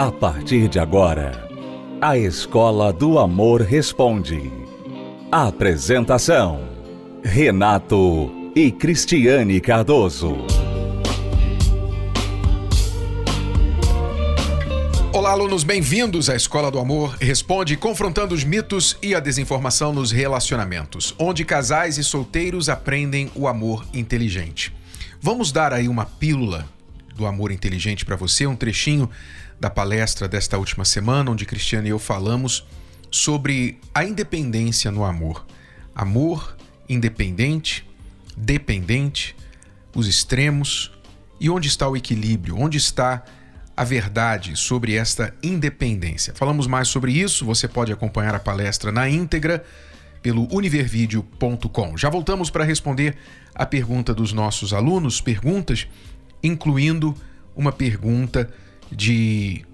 A partir de agora, a Escola do Amor Responde. Apresentação: Renato e Cristiane Cardoso. Olá, alunos, bem-vindos à Escola do Amor Responde, confrontando os mitos e a desinformação nos relacionamentos, onde casais e solteiros aprendem o amor inteligente. Vamos dar aí uma pílula do amor inteligente para você, um trechinho da palestra desta última semana, onde Cristiano e eu falamos sobre a independência no amor. Amor independente, dependente, os extremos e onde está o equilíbrio, onde está a verdade sobre esta independência. Falamos mais sobre isso, você pode acompanhar a palestra na íntegra pelo univervideo.com. Já voltamos para responder a pergunta dos nossos alunos, perguntas incluindo uma pergunta de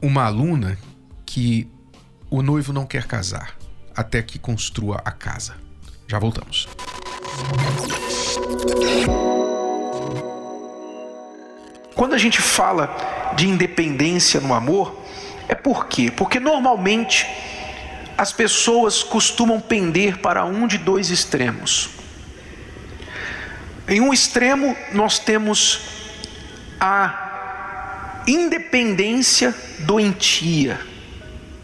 uma aluna que o noivo não quer casar até que construa a casa. Já voltamos. Quando a gente fala de independência no amor, é por quê? Porque normalmente as pessoas costumam pender para um de dois extremos. Em um extremo, nós temos a independência doentia.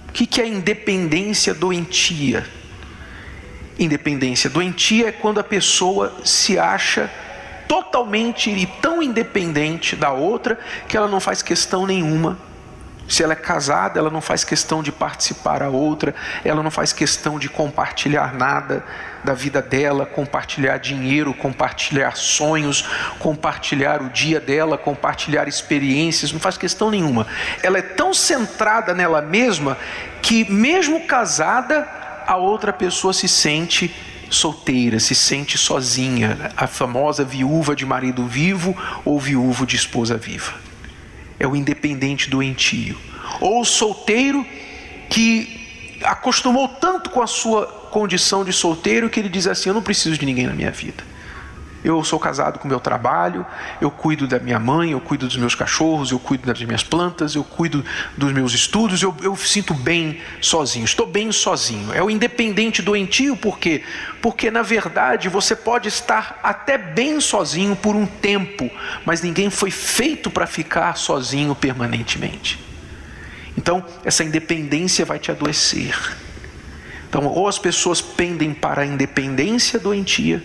O que é independência doentia? Independência doentia é quando a pessoa se acha totalmente e tão independente da outra que ela não faz questão nenhuma se ela é casada, ela não faz questão de participar a outra, ela não faz questão de compartilhar nada da vida dela, compartilhar dinheiro, compartilhar sonhos, compartilhar o dia dela, compartilhar experiências, não faz questão nenhuma. Ela é tão centrada nela mesma que, mesmo casada, a outra pessoa se sente solteira, se sente sozinha, a famosa viúva de marido vivo ou viúvo de esposa viva é o independente doentio. Ou o solteiro que acostumou tanto com a sua condição de solteiro que ele diz assim: Eu não preciso de ninguém na minha vida. Eu sou casado com o meu trabalho, eu cuido da minha mãe, eu cuido dos meus cachorros, eu cuido das minhas plantas, eu cuido dos meus estudos, eu, eu sinto bem sozinho, estou bem sozinho. É o independente doentio, por quê? Porque na verdade você pode estar até bem sozinho por um tempo, mas ninguém foi feito para ficar sozinho permanentemente. Então, essa independência vai te adoecer. Então, ou as pessoas pendem para a independência doentia,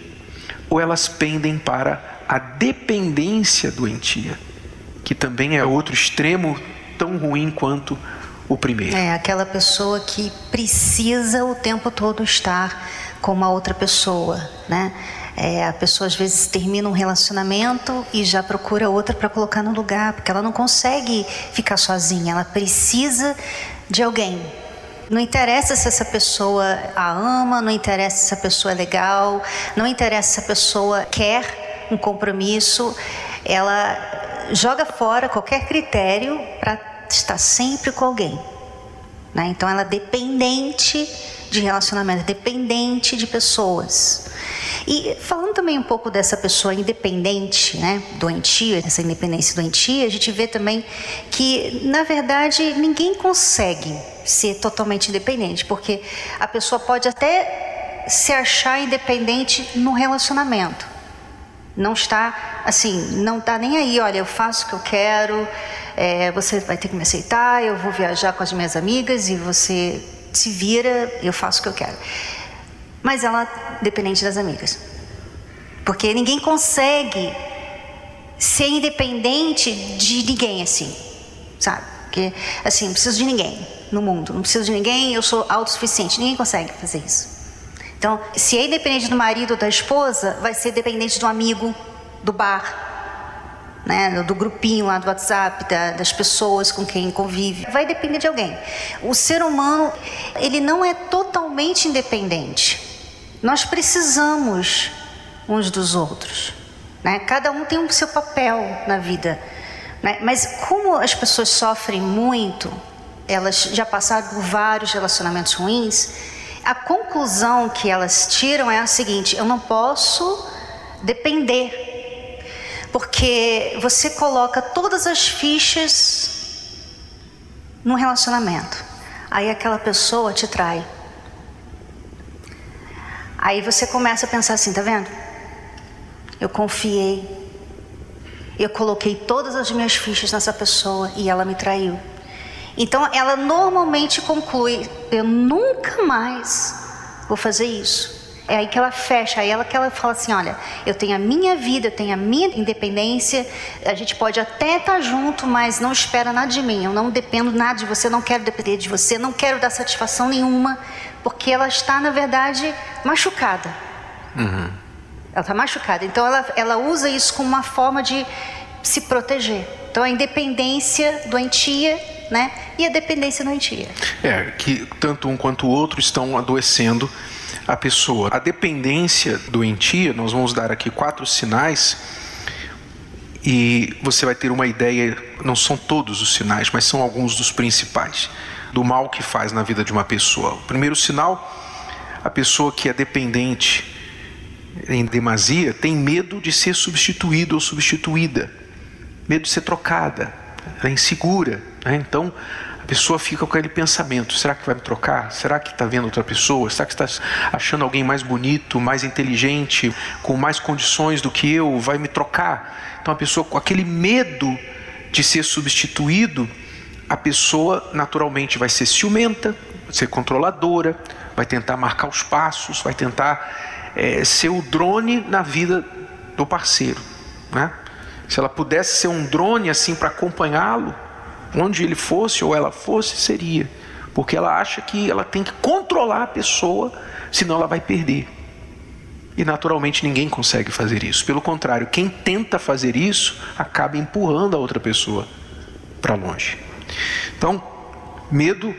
ou elas pendem para a dependência doentia, que também é outro extremo tão ruim quanto o primeiro. É aquela pessoa que precisa o tempo todo estar com uma outra pessoa, né? É, a pessoa às vezes termina um relacionamento e já procura outra para colocar no lugar, porque ela não consegue ficar sozinha, ela precisa de alguém não interessa se essa pessoa a ama, não interessa se essa pessoa é legal, não interessa se a pessoa quer um compromisso, ela joga fora qualquer critério para estar sempre com alguém. Né? Então ela é dependente de relacionamento, dependente de pessoas. E falando também um pouco dessa pessoa independente, né, doentia, essa independência doentia, a gente vê também que, na verdade, ninguém consegue ser totalmente independente, porque a pessoa pode até se achar independente no relacionamento. Não está assim, não está nem aí, olha, eu faço o que eu quero, é, você vai ter que me aceitar, eu vou viajar com as minhas amigas e você se vira, eu faço o que eu quero. Mas ela dependente das amigas. Porque ninguém consegue ser independente de ninguém assim, sabe? Porque assim, não preciso de ninguém no mundo, não preciso de ninguém, eu sou autossuficiente. Ninguém consegue fazer isso. Então, se é independente do marido ou da esposa, vai ser dependente do amigo, do bar, né, do grupinho lá do WhatsApp, da, das pessoas com quem convive. Vai depender de alguém. O ser humano, ele não é totalmente independente. Nós precisamos uns dos outros. Né? Cada um tem o seu papel na vida. Né? Mas como as pessoas sofrem muito, elas já passaram por vários relacionamentos ruins, a conclusão que elas tiram é a seguinte: eu não posso depender. Porque você coloca todas as fichas num relacionamento. Aí aquela pessoa te trai. Aí você começa a pensar assim, tá vendo? Eu confiei. Eu coloquei todas as minhas fichas nessa pessoa e ela me traiu. Então ela normalmente conclui: eu nunca mais vou fazer isso. É aí que ela fecha, aí ela que ela fala assim, olha, eu tenho a minha vida, eu tenho a minha independência, a gente pode até estar junto, mas não espera nada de mim, eu não dependo nada de você, não quero depender de você, não quero dar satisfação nenhuma, porque ela está, na verdade, machucada. Uhum. Ela está machucada, então ela, ela usa isso como uma forma de se proteger. Então a independência doentia né? E a dependência doentia. É, que tanto um quanto o outro estão adoecendo a pessoa. A dependência doentia, nós vamos dar aqui quatro sinais e você vai ter uma ideia, não são todos os sinais, mas são alguns dos principais do mal que faz na vida de uma pessoa. O primeiro sinal, a pessoa que é dependente em demasia tem medo de ser substituído ou substituída, medo de ser trocada, é insegura. Né? Então, pessoa fica com aquele pensamento: será que vai me trocar? Será que está vendo outra pessoa? Será que está achando alguém mais bonito, mais inteligente, com mais condições do que eu? Vai me trocar? Então a pessoa com aquele medo de ser substituído, a pessoa naturalmente vai ser ciumenta, vai ser controladora, vai tentar marcar os passos, vai tentar é, ser o drone na vida do parceiro, né? Se ela pudesse ser um drone assim para acompanhá-lo, onde ele fosse ou ela fosse, seria. Porque ela acha que ela tem que controlar a pessoa, senão ela vai perder. E naturalmente ninguém consegue fazer isso. Pelo contrário, quem tenta fazer isso acaba empurrando a outra pessoa para longe. Então, medo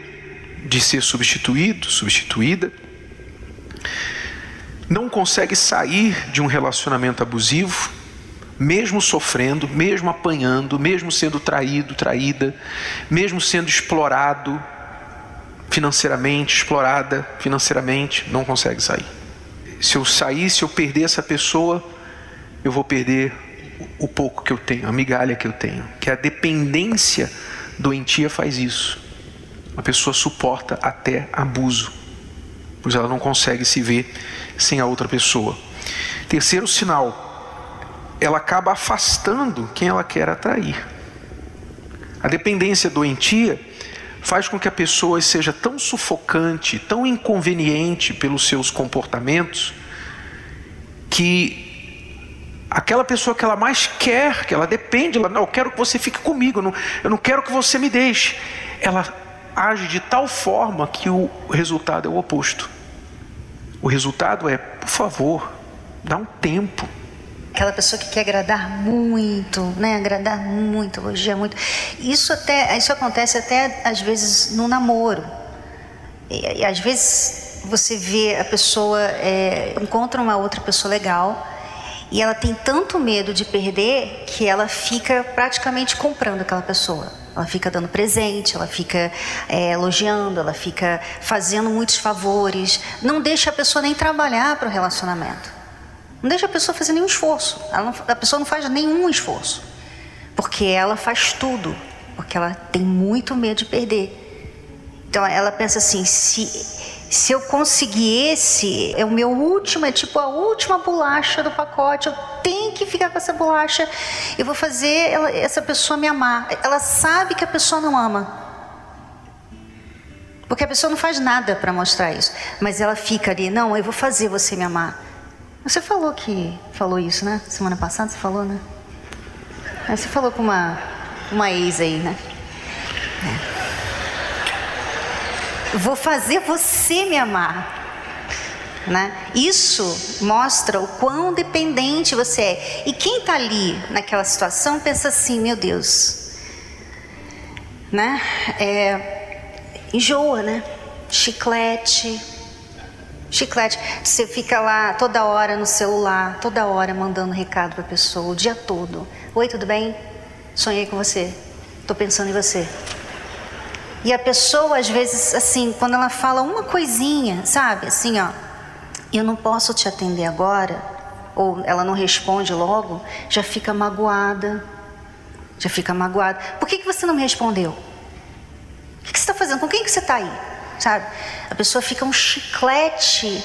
de ser substituído, substituída, não consegue sair de um relacionamento abusivo, mesmo sofrendo, mesmo apanhando, mesmo sendo traído, traída, mesmo sendo explorado financeiramente, explorada financeiramente, não consegue sair. Se eu sair, se eu perder essa pessoa, eu vou perder o pouco que eu tenho, a migalha que eu tenho. Que a dependência doentia faz isso. A pessoa suporta até abuso, pois ela não consegue se ver sem a outra pessoa. Terceiro sinal, ela acaba afastando quem ela quer atrair. A dependência doentia faz com que a pessoa seja tão sufocante, tão inconveniente pelos seus comportamentos, que aquela pessoa que ela mais quer, que ela depende, ela, não, eu quero que você fique comigo, eu não, eu não quero que você me deixe. Ela age de tal forma que o resultado é o oposto. O resultado é, por favor, dá um tempo aquela pessoa que quer agradar muito, né? Agradar muito, elogiar muito. Isso até, isso acontece até às vezes no namoro. E, e às vezes você vê a pessoa é, encontra uma outra pessoa legal e ela tem tanto medo de perder que ela fica praticamente comprando aquela pessoa. Ela fica dando presente, ela fica é, elogiando, ela fica fazendo muitos favores, não deixa a pessoa nem trabalhar para o relacionamento. Não deixa a pessoa fazer nenhum esforço. Não, a pessoa não faz nenhum esforço. Porque ela faz tudo. Porque ela tem muito medo de perder. Então ela pensa assim: se, se eu conseguir esse, é o meu último, é tipo a última bolacha do pacote, eu tenho que ficar com essa bolacha, eu vou fazer ela, essa pessoa me amar. Ela sabe que a pessoa não ama. Porque a pessoa não faz nada para mostrar isso. Mas ela fica ali, não, eu vou fazer você me amar. Você falou que falou isso, né? Semana passada você falou, né? Você falou com uma, uma ex aí, né? É. Vou fazer você me amar. Né? Isso mostra o quão dependente você é. E quem está ali naquela situação pensa assim: meu Deus, né? É, enjoa, né? Chiclete, Chiclete, você fica lá toda hora no celular, toda hora mandando recado para pessoa, o dia todo. Oi, tudo bem? Sonhei com você. Estou pensando em você. E a pessoa, às vezes, assim, quando ela fala uma coisinha, sabe? Assim, ó, eu não posso te atender agora, ou ela não responde logo, já fica magoada. Já fica magoada. Por que, que você não me respondeu? O que você está fazendo? Com quem que você está aí? Sabe? A pessoa fica um chiclete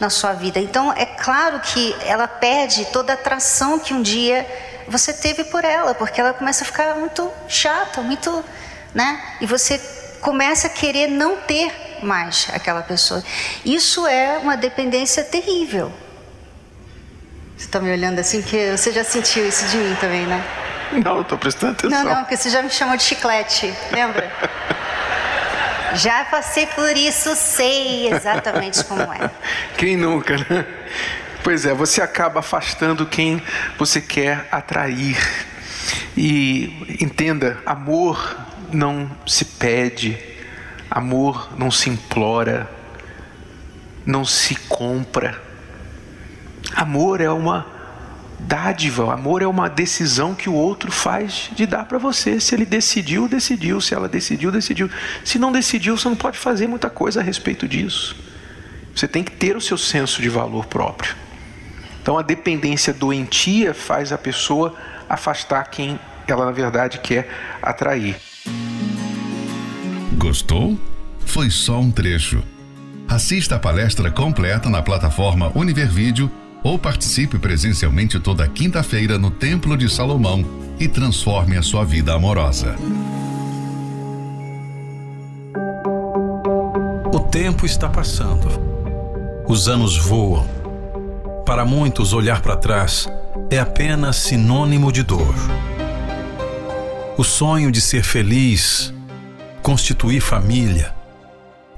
na sua vida. Então, é claro que ela perde toda a atração que um dia você teve por ela, porque ela começa a ficar muito chata, muito, né? E você começa a querer não ter mais aquela pessoa. Isso é uma dependência terrível. Você está me olhando assim, que você já sentiu isso de mim também, né? Não, estou prestando atenção. Não, não, porque você já me chamou de chiclete, lembra? já passei por isso, sei exatamente como é. Quem nunca, né? Pois é, você acaba afastando quem você quer atrair. E entenda, amor não se pede, amor não se implora, não se compra. Amor é uma dádiva, amor é uma decisão que o outro faz de dar para você. Se ele decidiu, decidiu. Se ela decidiu, decidiu. Se não decidiu, você não pode fazer muita coisa a respeito disso. Você tem que ter o seu senso de valor próprio. Então a dependência doentia faz a pessoa afastar quem ela na verdade quer atrair. Gostou? Foi só um trecho. Assista a palestra completa na plataforma Univervídeo ou participe presencialmente toda quinta-feira no Templo de Salomão e transforme a sua vida amorosa. O tempo está passando. Os anos voam para muitos, olhar para trás é apenas sinônimo de dor. O sonho de ser feliz, constituir família,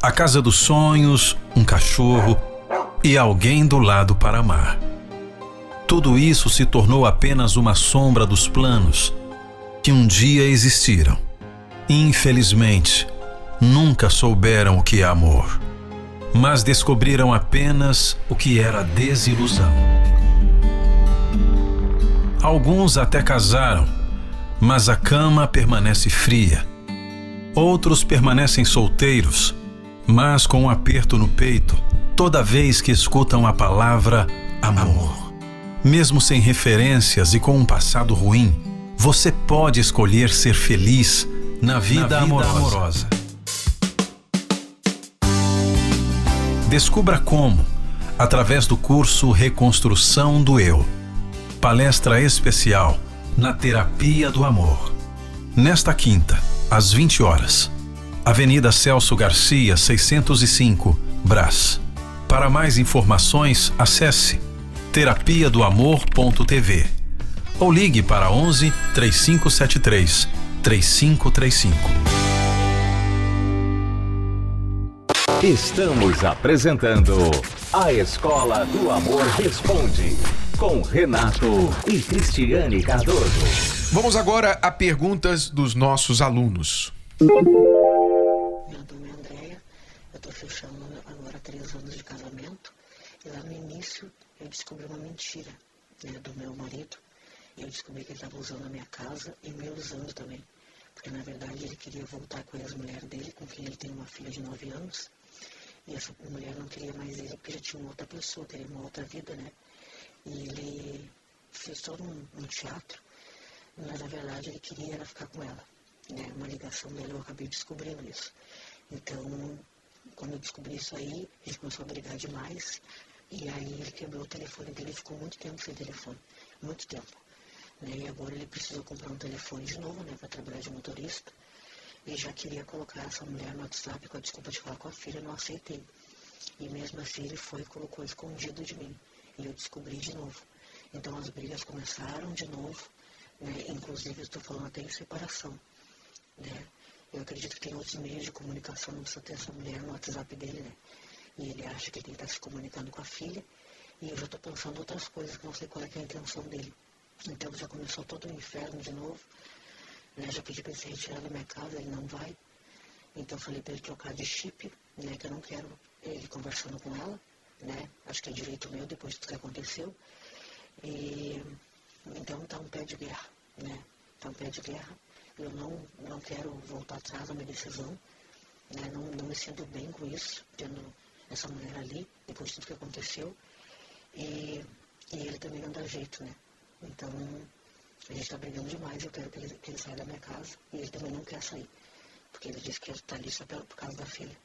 a casa dos sonhos, um cachorro e alguém do lado para amar. Tudo isso se tornou apenas uma sombra dos planos que um dia existiram. Infelizmente, nunca souberam o que é amor mas descobriram apenas o que era desilusão. Alguns até casaram, mas a cama permanece fria. Outros permanecem solteiros, mas com um aperto no peito toda vez que escutam a palavra amor. Mesmo sem referências e com um passado ruim, você pode escolher ser feliz na vida, na vida amorosa. amorosa. Descubra como, através do curso Reconstrução do Eu. Palestra especial na Terapia do Amor. Nesta quinta, às 20 horas. Avenida Celso Garcia, 605, Brás. Para mais informações, acesse terapia do amor.tv ou ligue para 11 3573 3535. Estamos apresentando A Escola do Amor Responde, com Renato e Cristiane Cardoso. Vamos agora a perguntas dos nossos alunos. Descobri uma mentira né, do meu marido. Eu descobri que ele estava usando a minha casa e me usando também. Porque na verdade ele queria voltar com a ex-mulher dele, com quem ele tem uma filha de 9 anos. E essa mulher não queria mais ele porque já tinha uma outra pessoa, teria uma outra vida, né? E ele fez todo um, um teatro, mas na verdade ele queria era ficar com ela. Né? Uma ligação dele, eu acabei descobrindo isso. Então, quando eu descobri isso aí, gente começou a brigar demais. E aí ele quebrou o telefone dele, ficou muito tempo sem telefone. Muito tempo. Né? E agora ele precisou comprar um telefone de novo, né? Para trabalhar de motorista e já queria colocar essa mulher no WhatsApp com a desculpa de falar com a filha, não aceitei. E mesmo assim ele foi e colocou escondido de mim. E eu descobri de novo. Então as brigas começaram de novo, né? inclusive estou falando até em separação. Né? Eu acredito que tem outros meios de comunicação, não precisa ter essa mulher no WhatsApp dele, né? E ele acha que ele estar se comunicando com a filha. E eu já estou pensando outras coisas que não sei qual é, é a intenção dele. Então já começou todo o inferno de novo. Né? Já pedi para ele se retirar da minha casa, ele não vai. Então falei para ele trocar de chip, né? Que eu não quero ele conversando com ela, né? Acho que é direito meu depois do que aconteceu. E, então tá um pé de guerra, né? Tá um pé de guerra. Eu não, não quero voltar atrás da minha decisão. Né? Não, não me sinto bem com isso, tendo essa mulher ali, depois de tudo que aconteceu. E, e ele também não dá jeito, né? Então a gente está brigando demais, eu quero que ele, que ele saia da minha casa e ele também não quer sair. porque ele disse que está ali só por causa da filha.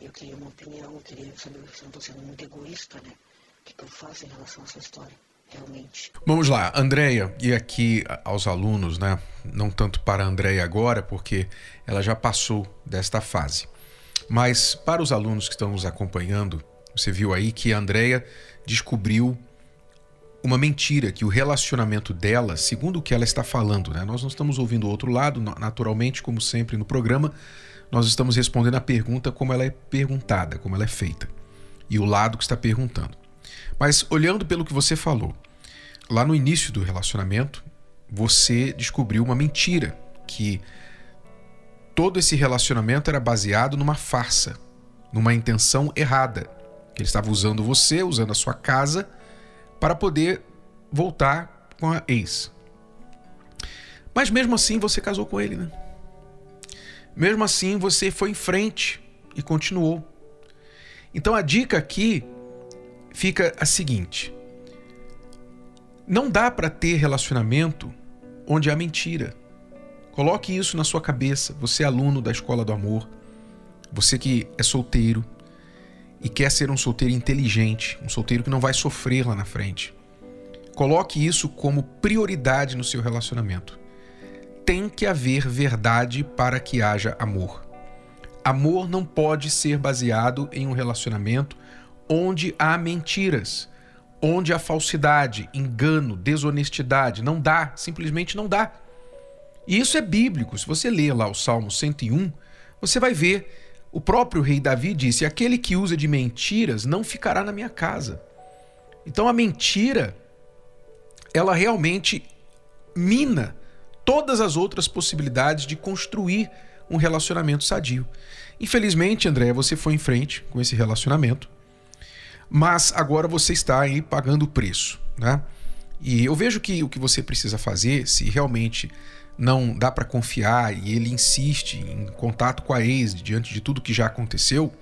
Eu queria uma opinião, eu queria saber se eu não estou sendo muito egoísta, né? O que, que eu faço em relação a essa história, realmente. Vamos lá, Andréia, e aqui aos alunos, né? Não tanto para a Andréia agora, porque ela já passou desta fase. Mas para os alunos que estão nos acompanhando, você viu aí que a Andréia descobriu uma mentira, que o relacionamento dela, segundo o que ela está falando, né? Nós não estamos ouvindo o outro lado, naturalmente, como sempre no programa, nós estamos respondendo a pergunta como ela é perguntada, como ela é feita. E o lado que está perguntando. Mas olhando pelo que você falou, lá no início do relacionamento, você descobriu uma mentira, que todo esse relacionamento era baseado numa farsa, numa intenção errada. Que ele estava usando você, usando a sua casa, para poder voltar com a ex. Mas mesmo assim você casou com ele, né? Mesmo assim, você foi em frente e continuou. Então a dica aqui fica a seguinte: não dá para ter relacionamento onde há mentira. Coloque isso na sua cabeça. Você é aluno da Escola do Amor, você que é solteiro e quer ser um solteiro inteligente, um solteiro que não vai sofrer lá na frente. Coloque isso como prioridade no seu relacionamento tem que haver verdade para que haja amor. Amor não pode ser baseado em um relacionamento onde há mentiras, onde há falsidade, engano, desonestidade. Não dá, simplesmente não dá. E isso é bíblico. Se você ler lá o Salmo 101, você vai ver o próprio rei Davi disse: Aquele que usa de mentiras não ficará na minha casa. Então a mentira, ela realmente mina todas as outras possibilidades de construir um relacionamento sadio. Infelizmente, André, você foi em frente com esse relacionamento, mas agora você está aí pagando o preço, né? E eu vejo que o que você precisa fazer, se realmente não dá para confiar e ele insiste em contato com a ex diante de tudo que já aconteceu,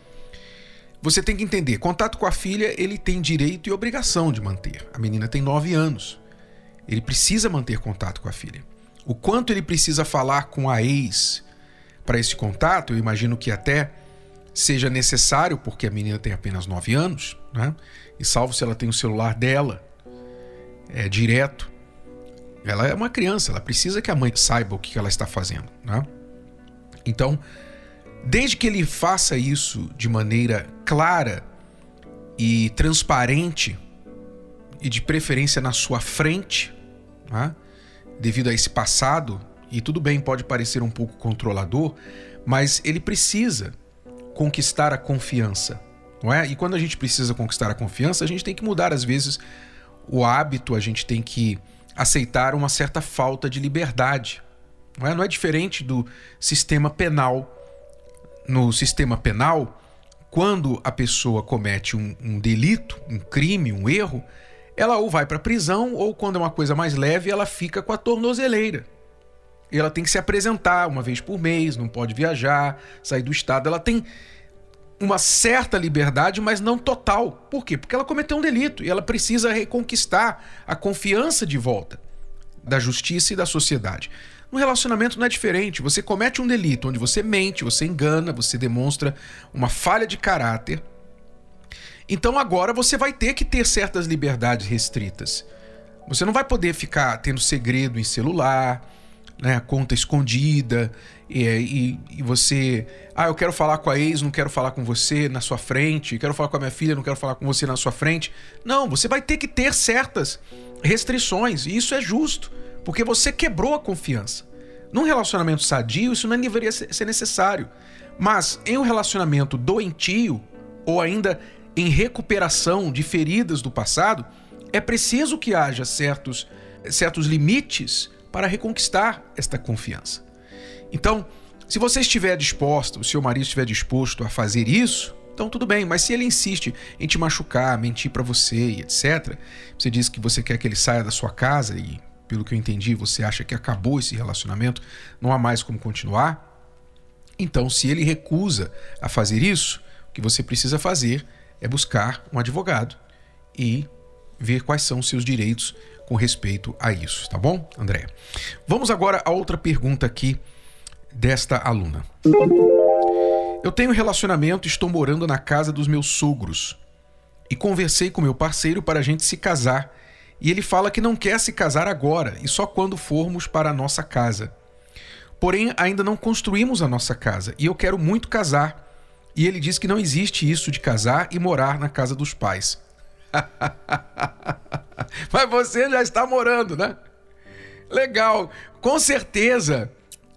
você tem que entender, contato com a filha ele tem direito e obrigação de manter. A menina tem nove anos. Ele precisa manter contato com a filha. O quanto ele precisa falar com a ex para esse contato, eu imagino que até seja necessário, porque a menina tem apenas 9 anos, né? E salvo se ela tem o celular dela, é direto. Ela é uma criança, ela precisa que a mãe saiba o que ela está fazendo, né? Então, desde que ele faça isso de maneira clara e transparente, e de preferência na sua frente, né? devido a esse passado, e tudo bem, pode parecer um pouco controlador, mas ele precisa conquistar a confiança, não é? E quando a gente precisa conquistar a confiança, a gente tem que mudar às vezes o hábito, a gente tem que aceitar uma certa falta de liberdade. Não é, não é diferente do sistema penal. No sistema penal, quando a pessoa comete um, um delito, um crime, um erro, ela ou vai para prisão ou quando é uma coisa mais leve, ela fica com a tornozeleira. E ela tem que se apresentar uma vez por mês, não pode viajar, sair do estado. Ela tem uma certa liberdade, mas não total. Por quê? Porque ela cometeu um delito e ela precisa reconquistar a confiança de volta da justiça e da sociedade. No relacionamento não é diferente. Você comete um delito onde você mente, você engana, você demonstra uma falha de caráter então agora você vai ter que ter certas liberdades restritas. Você não vai poder ficar tendo segredo em celular, né, conta escondida, e, e, e, você. Ah, eu quero falar com a ex, não quero falar com você na sua frente, quero falar com a minha filha, não quero falar com você na sua frente. Não, você vai ter que ter certas restrições, e isso é justo, porque você quebrou a confiança. Num relacionamento sadio, isso não deveria ser necessário. Mas em um relacionamento doentio, ou ainda em recuperação de feridas do passado, é preciso que haja certos, certos limites para reconquistar esta confiança. Então, se você estiver disposto, o seu marido estiver disposto a fazer isso, então tudo bem, mas se ele insiste em te machucar, mentir para você e etc, você diz que você quer que ele saia da sua casa e, pelo que eu entendi, você acha que acabou esse relacionamento, não há mais como continuar, então se ele recusa a fazer isso, o que você precisa fazer é buscar um advogado e ver quais são seus direitos com respeito a isso, tá bom, André? Vamos agora a outra pergunta aqui desta aluna. Eu tenho relacionamento e estou morando na casa dos meus sogros. E conversei com meu parceiro para a gente se casar. E ele fala que não quer se casar agora e só quando formos para a nossa casa. Porém, ainda não construímos a nossa casa e eu quero muito casar. E ele diz que não existe isso de casar e morar na casa dos pais. Mas você já está morando, né? Legal. Com certeza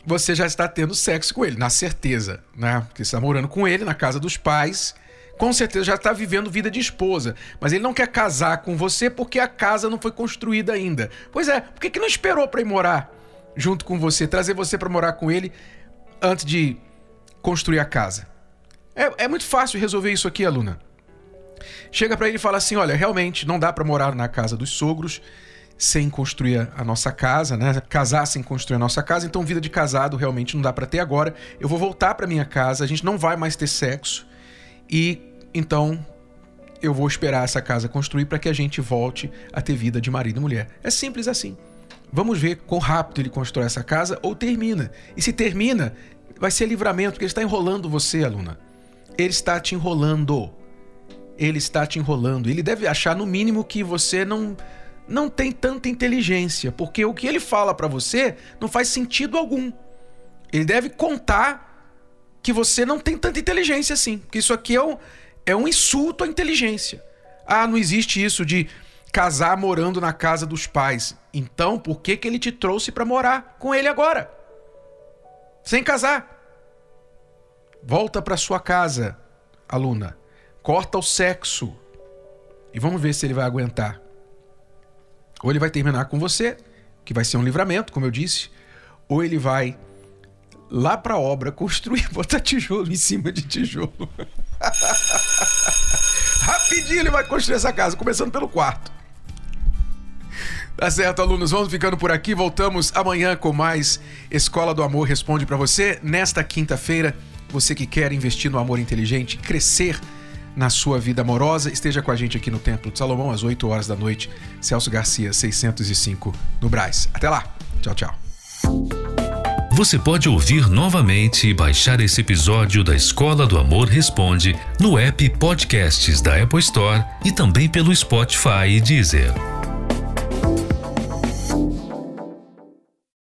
você já está tendo sexo com ele, na certeza, né? Porque você está morando com ele na casa dos pais. Com certeza já está vivendo vida de esposa. Mas ele não quer casar com você porque a casa não foi construída ainda. Pois é, por que, que não esperou para ir morar junto com você, trazer você para morar com ele antes de construir a casa? É, é muito fácil resolver isso aqui, aluna. Chega para ele e fala assim: olha, realmente não dá para morar na casa dos sogros sem construir a nossa casa, né? Casar sem construir a nossa casa, então vida de casado realmente não dá para ter agora. Eu vou voltar para minha casa, a gente não vai mais ter sexo e então eu vou esperar essa casa construir para que a gente volte a ter vida de marido e mulher. É simples assim. Vamos ver quão rápido ele constrói essa casa ou termina. E se termina, vai ser livramento, porque ele está enrolando você, aluna. Ele está te enrolando. Ele está te enrolando. Ele deve achar, no mínimo, que você não não tem tanta inteligência, porque o que ele fala para você não faz sentido algum. Ele deve contar que você não tem tanta inteligência assim, porque isso aqui é um, é um insulto à inteligência. Ah, não existe isso de casar morando na casa dos pais. Então, por que, que ele te trouxe para morar com ele agora? Sem casar. Volta para sua casa, aluna. Corta o sexo. E vamos ver se ele vai aguentar. Ou ele vai terminar com você, que vai ser um livramento, como eu disse, ou ele vai lá para a obra construir, botar tijolo em cima de tijolo. Rapidinho ele vai construir essa casa, começando pelo quarto. Tá certo, alunos, vamos ficando por aqui. Voltamos amanhã com mais Escola do Amor Responde para você. Nesta quinta-feira, você que quer investir no amor inteligente, crescer na sua vida amorosa. Esteja com a gente aqui no Templo de Salomão às 8 horas da noite. Celso Garcia, 605, no Braz. Até lá. Tchau, tchau. Você pode ouvir novamente e baixar esse episódio da Escola do Amor Responde no app Podcasts da Apple Store e também pelo Spotify e Deezer.